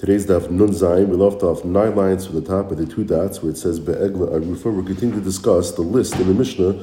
Today's daf Nun Zayin. We left off nine lines from the top of the two dots where it says Be'egla Arufa. We're continuing to discuss the list in the Mishnah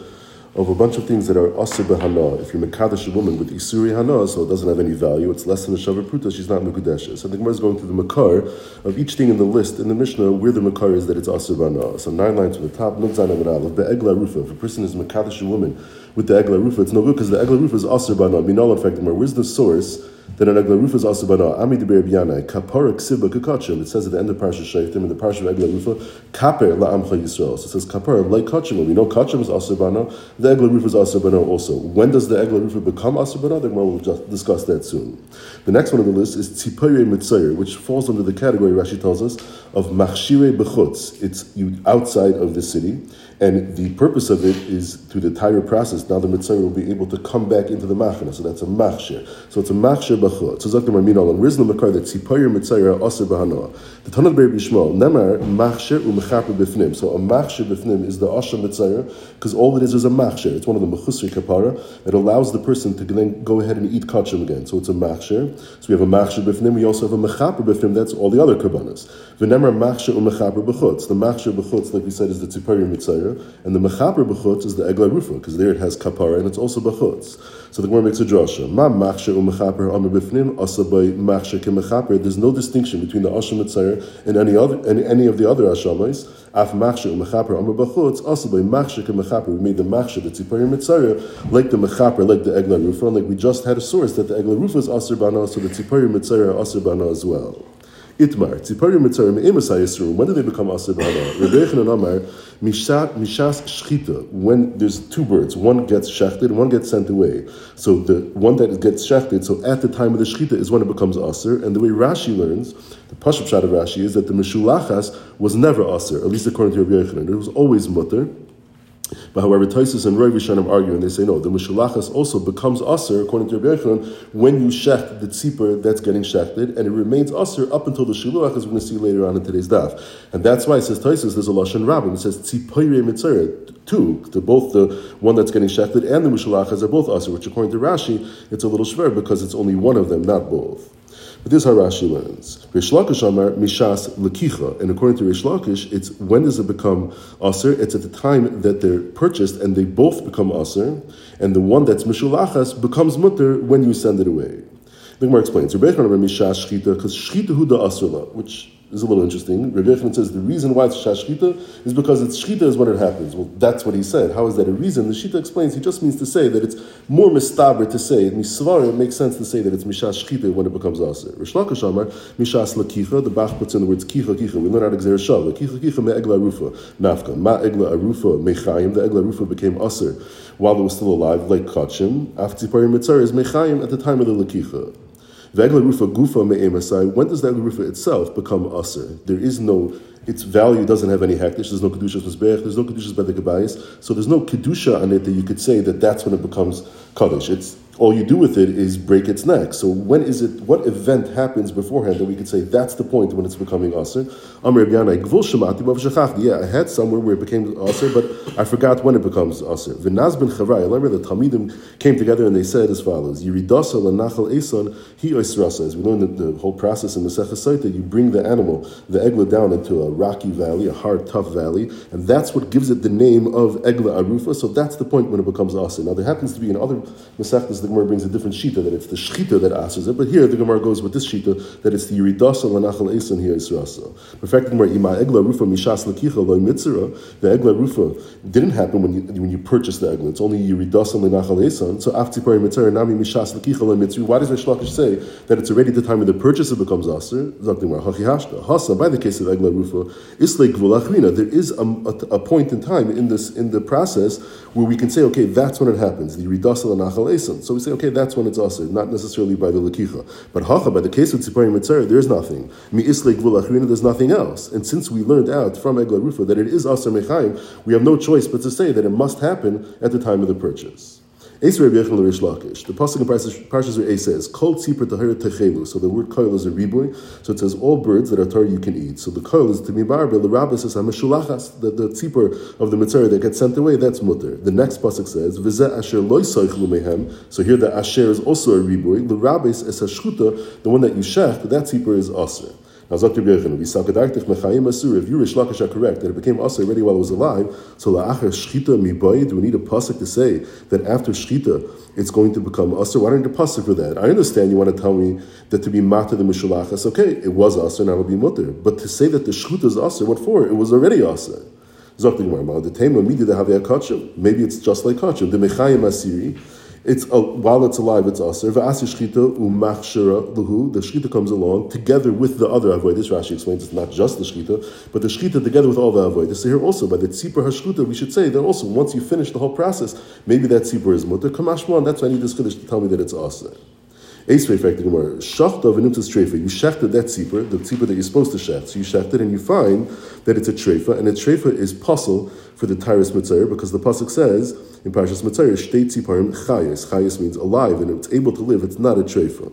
of a bunch of things that are Asr Behana. If you're Mekadesh a woman with Isuri Hana, so it doesn't have any value, it's less than a Shavar Pruta, she's not Mekudesha. So the Gemara is going through the Makar of each thing in the list in the Mishnah where the Makar is that it's Asr Behana. So nine lines from the top, Nun Zayin Aleph, Be'egla Arufa. If a person is Mekadesh a woman with the Egla Rufa, it's no good because the Egla Rufa is Asr Behana. Minal, in fact, where's the source? That an Egla Rufa is also bana. Ami deber biyanai kapara ksiba kakachim. It says at the end of Parsha Shaytim in the Parsha of Egla Rufa kaper la'amcha Yisrael. So it says kapara like kachim. We know kachim is also bana. The Egla Rufa is also bana also. When does the Egla become also bana? we will just discuss that soon. The next one on the list is tzipayre mitzayer, which falls under the category Rashi tells us of machshire bechutz. It's you outside of the city. And the purpose of it is through the entire process. Now the mitzvah will be able to come back into the machna. So that's a machshir. So it's a machshir b'chut. So zakna marmin and Where's the makar that tzipayir mitzvah aser b'hanoah? The Tanakh Ber Bishmal nemar machshir u'mechaper b'fnim. So a machshir b'fnim is the asher mitzvah because all it is is a machshir. It's one of the mechusri kapara that allows the person to then go ahead and eat kachim again. So it's a machshir. So we have a machshir b'fnim. We also have a mechaper b'fnim. That's all the other karbanas. V'nemar machshir u'mechaper b'chutz. The machshir b'chutz, like we said, is the tzipayir mitzvah and the mechaper b'chutz is the egla rufa, because there it has kapara and it's also b'chutz. So the Gemara makes a drasha. Ma machsher u'mechaper amar b'fnim asabay machsher kemechaper. There's no distinction between the asham mitzayir and any other any, any of the other ashamais. Af machsher u'mechaper amar b'chutz asabay machsher kemechaper. We made the machsher the tzipayir mitzayir like the mechaper, like the egla rufa, like we just had a source that the egla rufa is asr bana, so the tzipayir mitzayir are asr bana as well. Itmar, Tziparim Mitzarim, Emasai Yisroel, when do they become Asir B'Hana? Rebbe and Amar, Mishas Shchita, when there's two birds, one gets shechted and one gets sent away. So the one that gets shechted, so at the time of the Shchita is when it becomes Asir, and the way Rashi learns, the Pashup Shad of Rashi is that the Mishulachas was never Asir, at least according to Rabbi Yochanan. It was always Mutter. But however, Taisus and Roy Rishonim argue, and they say no, the Mishulachas also becomes Aser, according to Rabbi Yochanan, when you shecht the tzipor that's getting shechted, and it remains Aser up until the Shiluach, as we're going to see later on in today's daf. And that's why it says Taisus, there's a Lashon Rabbin, it says Tzipoire Mitzeret, two, to both the one that's getting shechted and the Mishulachas are both Aser, which according to Rashi, it's a little shver because it's only one of them, not both. But this is how Rashi learns. Rish Lakish Amar Mishas Lakicha. And according to Rish Lakish, it's when does it become Aser? It's at the time that they're purchased and they both become Aser. And the one that's Mishulachas becomes Mutter when you send it away. The Gemara explains. Because Shchita Huda da which is a little interesting. Rabbi Yechon says the reason why it's shashchita is because it's shchita is when it happens. Well, that's what he said. How is that a reason? The shita explains he just means to say that it's more mistaber to say. Misvar, it makes sense to say that it's mishash shchita when it becomes aser. Rishlaka Shamar, mishas lakicha, the Bach puts in the words kicha kicha. We learn out of Gzer Shav. Kicha kicha me egla arufa. Nafka. Ma egla arufa mechayim. The egla arufa became aser while it was still alive, like kachim. After Tzipari Mitzar is mechayim at the time of the lakicha. Gufa me'emasai. When does that rufa itself become aser? There is no, its value doesn't have any hektish. There's no kedushas mizbeach. There's no kedushas by the kabayis. So there's no kedusha on it that you could say that that's when it becomes kaddish. It's all you do with it is break its neck. So when is it? What event happens beforehand that we could say that's the point when it's becoming aser? Yeah, I had somewhere where it became aser, but I forgot when it becomes aser. V'naz ben Charai. Remember the Talmidim came together and they said as follows: Yiridasa lanachal eson he oisrasa. As we learned the, the whole process in the Sechasayta, you bring the animal, the egla, down into a rocky valley, a hard, tough valley, and that's what gives it the name of egla arufa. So that's the point when it becomes aser. Now there happens to be in other Masechtas the Gemara brings a different shita that it's the shita that asks it, but here the Gemara goes with this shita that it's the yiridasa lanachal eson here is rasa. Perfect Gemara ima egla rufa mishas lakicha loy mitzera. The egla rufa didn't happen when you when you purchase the egla. It's only yiridasa lanachal eson. So after pari mitzera nami mishas lakicha mitzera. Why does Rishlakish say that it's already the time of the purchase it becomes aser? Zaktimar hachi hashka hasa. By the case of egla rufa, islay gvulachrina. There is a, a, a, point in time in this in the process where we can say, okay, that's when it happens. The yiridasa lanachal eson. So we say, okay, that's when it's aser, not necessarily by the lakicha. But hacha, by the case of tzipari mitzera, there's nothing. Mi islay gvulachrina, there's nothing else. And since we learned out from Egla Rufa that it is aser mechayim, we have no choice but to say that it must happen at the time of the purchase. The pasuk in Parshas Re'eh says, "Kol tzipur tahir techelu." So the word koil is a riboy. So it says all birds that are tar you can eat. So the koil is to mibar. The rabbi says hameshulachas. The the tzipur of the mitzvah that gets sent away. That's mutter. The next pasuk says, "V'zeh asher loy soichlu mehem." So here the asher is also a riboy. The rabbi is hashchuta, the one that you shech. That tzipur is aser. Now, Zakir B'Yechon, V'Sakadartich Mechayim Asur, if you Rish Lakish are correct, that it became Asur already while it was alive, so La'achar Shchita Mibayit, do we need a pasuk to say that after Shchita, it's going to become Asur. Why don't you pasuk for that? I understand you want to tell me that to be Mata the Mishulachas, okay, it was Asur, now it'll be Mutter. But to say that the Shchita is Asur, what for? It was already Asur. Zakti Gemara, the Tema, Midi the Havei Kachim. Maybe it's just like kachim. The mechayim asiri, it's while it's alive, it's aser. Shchita umachshira luhu. The shchita comes along together with the other avoidus. Rashi explains it's not just the shchita, but the shchita together with all the avoidus. So here also by the tzipur hashchuta, we should say that also once you finish the whole process, maybe that tzipur is mutter. Kamashman. That's why I need this chiddush to tell me that it's aser. Esrei fact the Gemara. Shachta v'nimtzas treifa. You shechted that tzipur, the tzipur that you're supposed to shecht. So you shechted and you find that it's a treifa, and a treifa is puzzle for the Tyrus Mitzayir because the pasuk says in Parashas Mitzayir, Shtei tziparim chayis. Chayis means alive, and it's able to live. It's not a treifa.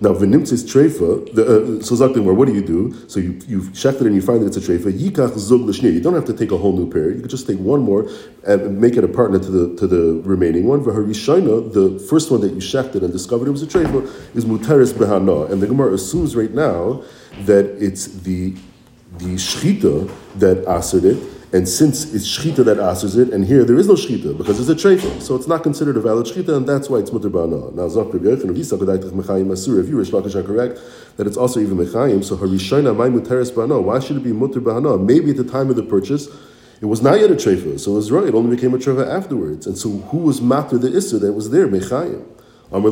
Now, v'nimtzis treifa, uh, so Zaktimar, what do you do? So you, you've shechted and you find that it's a treifa, yikach zug l'shnei. You don't have to take a whole new pair. You could just take one more and make it a partner to the to the remaining one. V'harishayna, the first one that you shechted and discovered it was a treifa, is muteris behana. And the Gemara assumes right now that it's the the shchita that answered it, and since it's shchita that answers it, and here there is no shchita because it's a treifa, so it's not considered a valid shchita, and that's why it's mutter ba'ana. Now zok Yechon, if you Rish Lakish are correct that it's also even mechayim, so harishayna my muteris ba'ana. Why should it be mutter ba'ana? Maybe at the time of the purchase. It was not yet a treifa, so it was right. It only became a treifa afterwards. And so, who was matter the isser that was there? Mechayim. The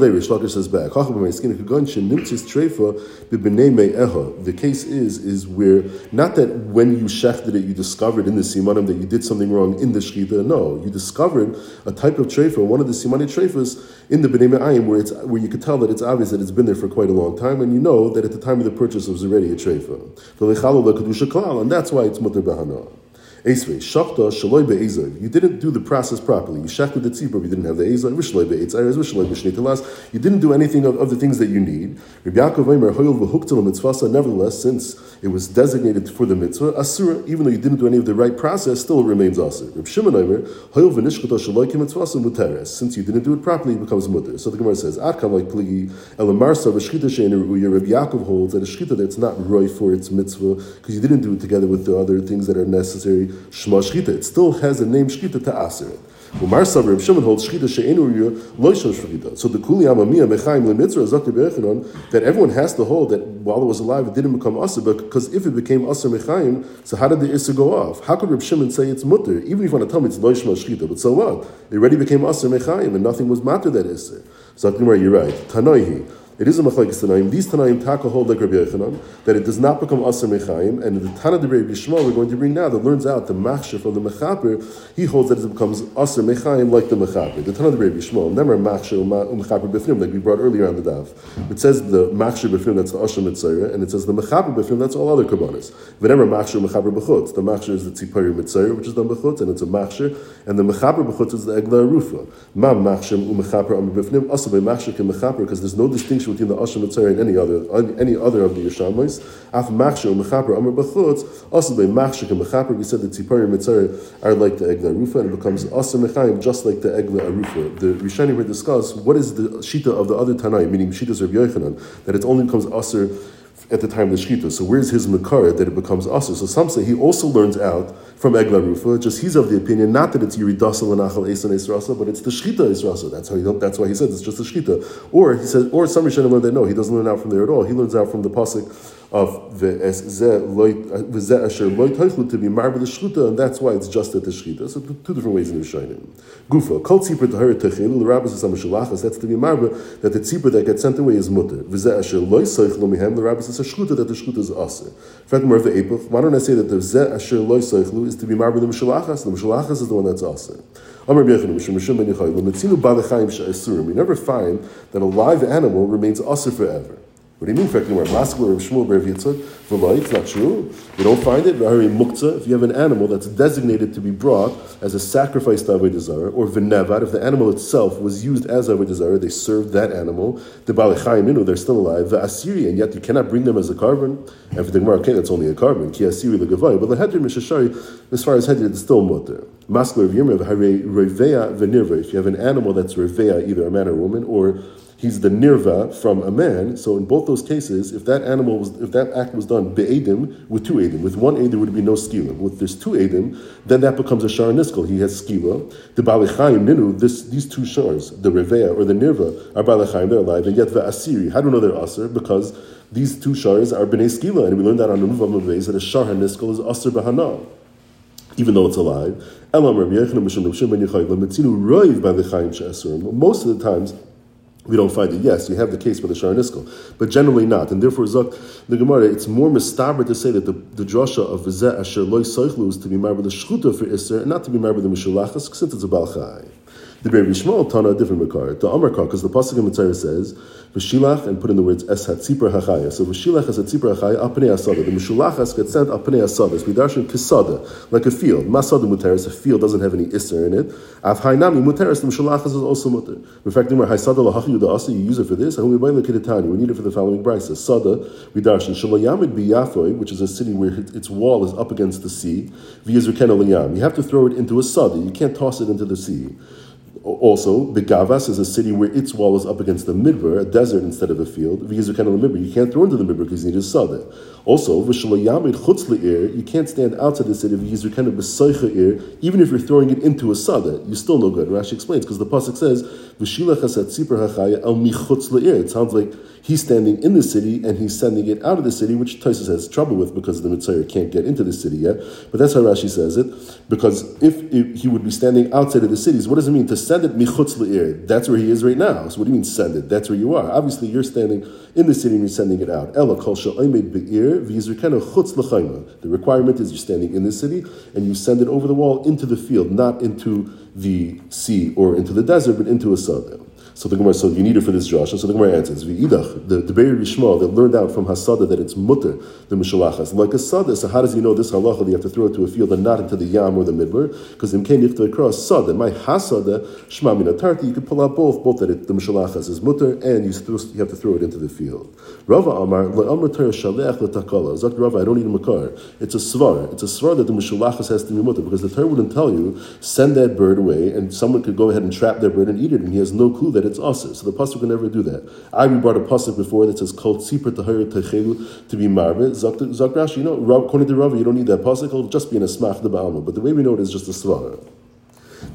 case is is where not that when you shechted it you discovered in the simanim that you did something wrong in the shchita. No, you discovered a type of treifa, one of the simani treifas in the b'nei me'ayim where it's where you could tell that it's obvious that it's been there for quite a long time, and you know that at the time of the purchase it was already a treifa. And that's why it's mutter bahana. Shachta. You didn't do the process properly. You shachted the tzibur, you didn't have the ezov, You didn't do anything of, of, the things that you need. Nevertheless, since it was designated for the mitzvah, asura, even though you didn't do any of the right process, still remains asur. Since you didn't do it properly, it becomes mutter. So the Gemara says, like elamarsa Rabbi Yaakov holds that a shchita that's not roy for its mitzvah, because you didn't do it together with the other things that are necessary, Shma Shchita. It still has a name Shchita to Aser it. Umar Sabr Reb Shimon holds Shchita She'enu Loishon Shchita. So the Kuli Amamiyah Mechaim Lemitzra Zakir Be'echanon that everyone has to hold that while it was alive it didn't become Aser, because if it became Aser Mechaim, so how did the Isser go off? How could Reb Shimon say it's Mutter? Even if you want to tell me it's Loishon Shchita, but so what? It already became Aser Mechaim and nothing was matter that Isser. Zakir you're right. Tanoihi. It is a machlekes tanaim. These tanaim taka hold like Rabbi Yechanan that it does not become aser mechaim. And the Tana de Rabbi Yishmael we're going to bring now that learns out the machshir from the mechaper. He holds that it becomes aser mechaim like the mechaper. The Tana de Rabbi Yishmael never machshir umechaper b'fnim like we brought earlier on the daf. It says the machshir b'fnim that's the asher mitzayra, and it says the mechaper b'fnim that's all other kabbanas. Whenever machshir mechaper b'chutz, the machshir is the tzipari mitzayra which is done b'chutz, and it's a machshir, and the mechaper b'chutz is the egla arufa. Ma machshir umechaper amr b'fnim aser b'machshir ke mechaper because there's no distinction between the asher mitzayra and any other any other of the Yeshamis. Af machshir mechaper amar b'chutz. Also by machshir and mechaper, we said the tzipari mitzayir are like the egla arufa, and it becomes asa mechayim just like the egla arufa. The Rishonim will discuss what is the shita of the other Tanai, meaning shitas of Yochanan, that it only becomes aser at the time of the shkita. So where's his makar that it becomes aser? So some say he also learns out from Egla Rufa. Just he's of the opinion not that it's Yiridasal and Achal Esan Esrasa, but it's the Shkita Esrasa. That's how he that's why he says it's just the Shkita. Or he says, or some Rishonim learn that no, he doesn't learn out from there at all. He learns out from the pasuk of the v'zeh uh, asher loy toichlu to be marba the shchuta, and that's why it's just at the shchita. So two different ways in the Rishonim. Gufa kol tzipur tahir techil the rabbis is shalachas. That's to be marba that the tzipur that gets sent away is mutter. V'zeh asher loy soichlu mihem the rabbis is a shchuta that the shchuta is aser. Furthermore, the epuch. Why don't I say that the zeh asher loy soichlu is to be marba the mishalachas? The mishalachas is the one that's aser. We never find that a live animal remains aser forever. What do you mean, correctly? Where Maskler of Shmuel Ber Yitzchak, it's not true. You don't find it. Very muktzah. If you have an animal that's designated to be brought as a sacrifice to Avodah Zarah, or v'nevad, if the animal itself was used as Avodah Zarah, they served that animal. The Balechayim, they're still alive. The Assyri, and yet you cannot bring them as a carbon. And for the Gemara, okay, that's only a carbon. Ki Assyri the Gavai. But the Hedr Mishashari, as far as Hedr, it's still mutter. Maskler of Yirma, Revea v'nirva. If you have an animal that's Revea, either a man or a woman, or he's the nirva from a man. So in both those cases, if that animal was, if that act was done be'edim with two edim, with one edim there would be no skila. With there's two edim, then that becomes a shar niskel. He has skila. The balichayim ninu, this these two shars, the revea or the nirva, are balichayim. They're alive, and yet the asiri. How do we know they're aser? Because these two shars are bnei skila, and we learned that on the Nuvav that a shar niskel is aser bahana even though it's alive. Most of the times, we don't find it. Yes, you have the case for the Sharniskal, but generally not. And therefore, Zok, the Gemara, it's more mistaber to say that the, the drasha of Vizeh Asher Loy Soichlu is to be married with the Shchuta for Isser, and not to be married with the Mishulachas, since it's a Balchai. The Be'er Yishmael Tana, different Makar. The Amar because the Pasuk in Mitzvah says, V'shilach, and put in the words, Es HaTzipra HaChaya. So V'shilach Es HaTzipra HaChaya, Apnei Asada. The Mishulachas gets sent Apnei Asada. It's Midarshan Kisada, like a field. Masada Muteris, a field doesn't have any Isser in it. Av Hainami Muteris, the Mishulachas is also Muter. In fact, the Haisada Lahachi Yuda Asa, you use it for this, and we the we need it for the following brisa. Sada, Midarshan, Shalayamid Biyafoi, which is a city where its wall is up against the sea. V'yizrken You have to throw it into a Sada, you can't toss it into the sea. Also, Begavas is a city where its wall is up against the midbar, a desert instead of a field. You can't throw into the midbar because you need a sadeh. Also, you can't stand outside the city because you're kind of even if you're throwing it into a sadeh, you're still no good. Rashi explains because the pasuk says, It sounds like he's standing in the city and he's sending it out of the city, which Taisus has trouble with because the Mitzvah can't get into the city yet. But that's how Rashi says it, because if, if, he would be standing outside of the cities, what does it mean to send it michutz le'ir? That's where he is right now. So what do you mean send it? That's where you are. Obviously, you're standing in the city and you're sending it out. Ella kol be'ir chutz The requirement is you're standing in the city and you send it over the wall into the field, not into the sea or into the desert, but into a sadeh. So the Gemara, so you need it for this Josh. So the Gemara answers, V'idach, the, the Beir Yishmael, that learned out from Hasada that it's mutter, the Mishalachas. Like a Sada, so how does he know this halacha that you have to throw it to a field and not into the Yam or the Midbar? Because in Ken Yichta across Sada, my Hasada, Shema Minatarti, you can pull out both, both that it, the Mishalachas is mutter and you, you have to throw it into the field. Rava Amar, Le'amr Torah Shalech L'takala. Zak Rava, I don't need a Makar. It's a Svar. It's a Svar that the Mishalachas has to be mutter because the Torah wouldn't tell you, send that bird away and someone could go ahead and trap their bird and eat it and he has no clue that it's usher. So the pasuk can never do that. I brought a pasuk before that says called tzipur tahir techelu to be marvit. Zakrash, you know, according to Rav, you don't need that pasuk. It'll just be in a smach the ba'alma. But the way we know it is just a svara.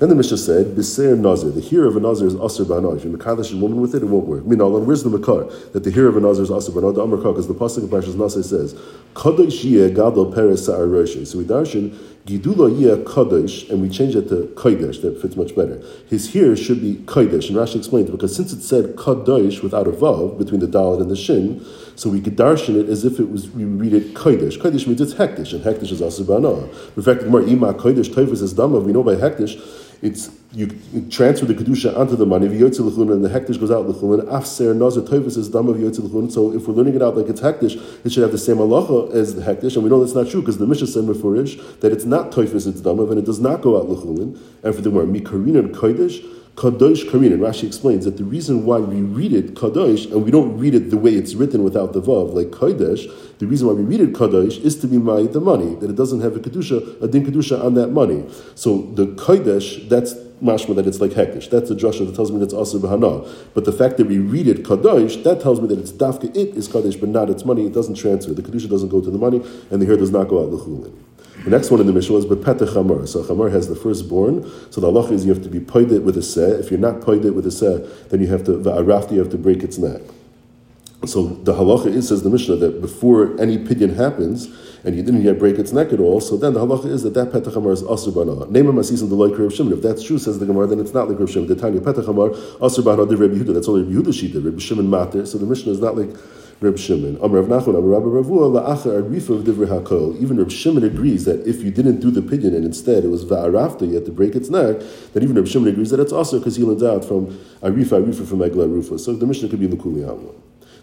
Then the Mishnah said, "Biser nazir." The hair of a nazir is aser ba'anah. If you mekadosh a woman with it, it won't work. Minalan, where's the makar that the hair of a nazir is aser ba'anah? The Amar because the pasuk of Parshas Nasir says, "Kadosh yeh gadol peres sa'ar So we darshan Gidula Yeh Kadosh, and we change it to Kodesh, that fits much better. His here should be Kodesh, and Rashi explains because since it said Kadosh without a Vav, between the Dalit and the Shin, so we could darshan it as if it was, we read it Kodesh. Kodesh means it's Hektish, and Hektish is Asibana. In fact, the Gemara Ima Kodesh, Toifus is Dama, we know by Hektish, it's you, transfer the kedusha onto the money. V'yotzi and the hektish goes out l'chulin. Afser nazar toivus is dama v'yotzi So if we're learning it out like it's hektish, it should have the same halacha as the hektish, and we know that's not true because the mishnah said mefurish that it's not toivus, it's dama, and it does not go out l'chulin. And for the more mikarina kodesh. Kadosh Karin, and Rashi explains that the reason why we read it Kadosh, and we don't read it the way it's written without the Vav, like Kodesh, the reason why we read it Kadosh is to be my the money, that it doesn't have a Kedusha, a Din Kedusha on that money. So the Kodesh, that's mashma that it's like hektish. That's a drasha that tells me that's also bahana. But the fact that we read it kadosh, that tells me that it's dafka it is kadosh, but not its money. It doesn't transfer. The kedusha doesn't go to the money, and the hair does not go out the chulin. The next one in the mission was bepeteh chamar. So chamar has the firstborn. So the halacha is you have to be poided with a seh. If you're not poided with a seh, then you have to va'arafti, you have to break its neck. So the halacha is, says the Mishnah, that before any pidyon happens, and you didn't yet break its neck at all, so then the halacha is that that petachamar is asur bana. Name him asis the like Rav Shimon. If that's true, says the Gemara, then it's not like Rav Shimon. The Tanya petachamar asur bana the Rabbi Yehuda. That's only Rabbi Yehuda shita. Rabbi Shimon mater. So the Mishnah is not like Reb Shimon. Amr Rav Nachman, Amr Rabbi Ravua, arifa of hakol. Even Reb Shimon agrees that if you didn't do the pidyon and instead it was va'arafta, you had to break its neck, then even Reb Shimon agrees that it's also because he learns out from arifa arifa from egla rufa. So the Mishnah could be l'kuli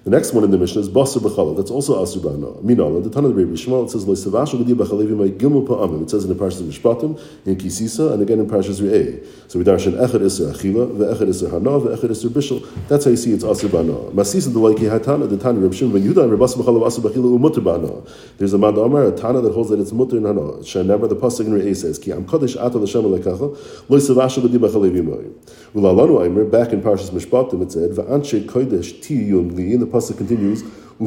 The next one in the Mishnah is Basar B'chalav. That's also Asur B'ana. Minala, the Tanah of Rebbe Shmuel, it says, Lo Savashu G'di B'chalevi Mai Gimel Pa'amim. It says in the Parshas Mishpatim, in Kisisa, and again in Parshas Re'eh. So we darshan Echad Isser Achila, Ve'echad Isser Hana, Ve'echad Isser Bishul. That's how you see it's Asur B'ana. Masisa the Laiki Hatana, the Tanah Rebbe Shmuel, Ben Yehuda, and Basar B'chalav Asur B'chila Umutter B'ana. There's a Mad Amar, a Tana that holds that it's Mutter in Hana. Shenever the Pasuk in Re'eh says, Ki Am Kodesh Ata L'Shem Alekecha, Lo Savashu G'di B'chalevi Mai. Ulalanu Aimer, back in Parshas Mishpatim, it said, Va'anche Kodesh Tiyun Li, and the Pasuk continues, So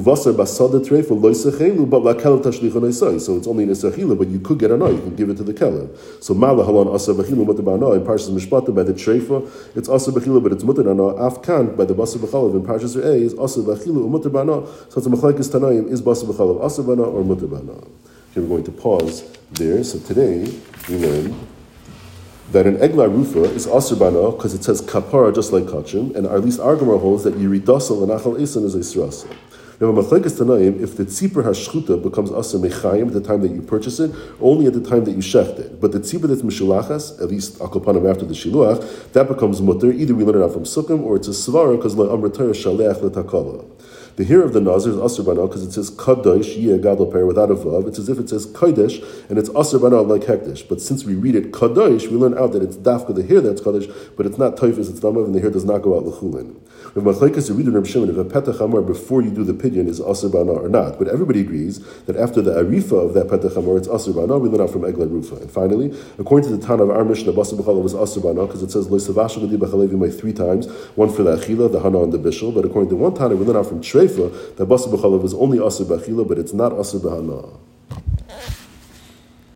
it's only in a but you could get a no, you can give it to the kelim. So mala halon asa bachilu mutar ba'ana in Parshas Mishpata by the treifa, it's asa bachilu, but it's mutar ba'ana. Afkan by the basar b'chalav in Parshas A is asa bachilu mutar ba'ana. So it's a machlekes tanaim is basar b'chalav asa or mutar ba'ana. Okay, we're going to pause there. So today we learn that an egla rufa is asr bana because it says kapara just like kachim, and at least our Gemara holds that yiridasal and achal isan is a srasa. Now, machlekes tanaim, if the tzipur hashchuta becomes asa mechayim at the time that you purchase it, only at the time that you shecht it. But the tzipur that's mishulachas, at least akopanim after the shiluach, that becomes mutter. Either we learn it out from sukkim or it's a svara because la amritayah shalech letakala. The here of the Nazir is Asr Bana because it says Kadosh, Yeh Gadol Per without a Vav. It's as if it says Kodesh and it's Asr Bana like Hekdesh. But since we read it Kadosh, we learn out that it's Dafka the here that's Kadosh, but it's not Toifis, it's Damav, and the here does not go out Lechulin. If Machlaikas, you read in Reb Shimon if a Petach Hamar before you do the pidyon is Asr Bana or not. But everybody agrees that after the Arifa of that Petach Hamar, it's Asr Bana. We learn out from Egla Rufa. And finally, according to the Tan of our Mishnah, Basar B'chala was Asr Bana because it says Lo Savasha B'chalevi three times, one for the Achila, the Hana, and the Bishul. But according to one Tana, we learn out from Treifa that Basar B'chalav is only Asr B'achila, but it's not Asr B'hana.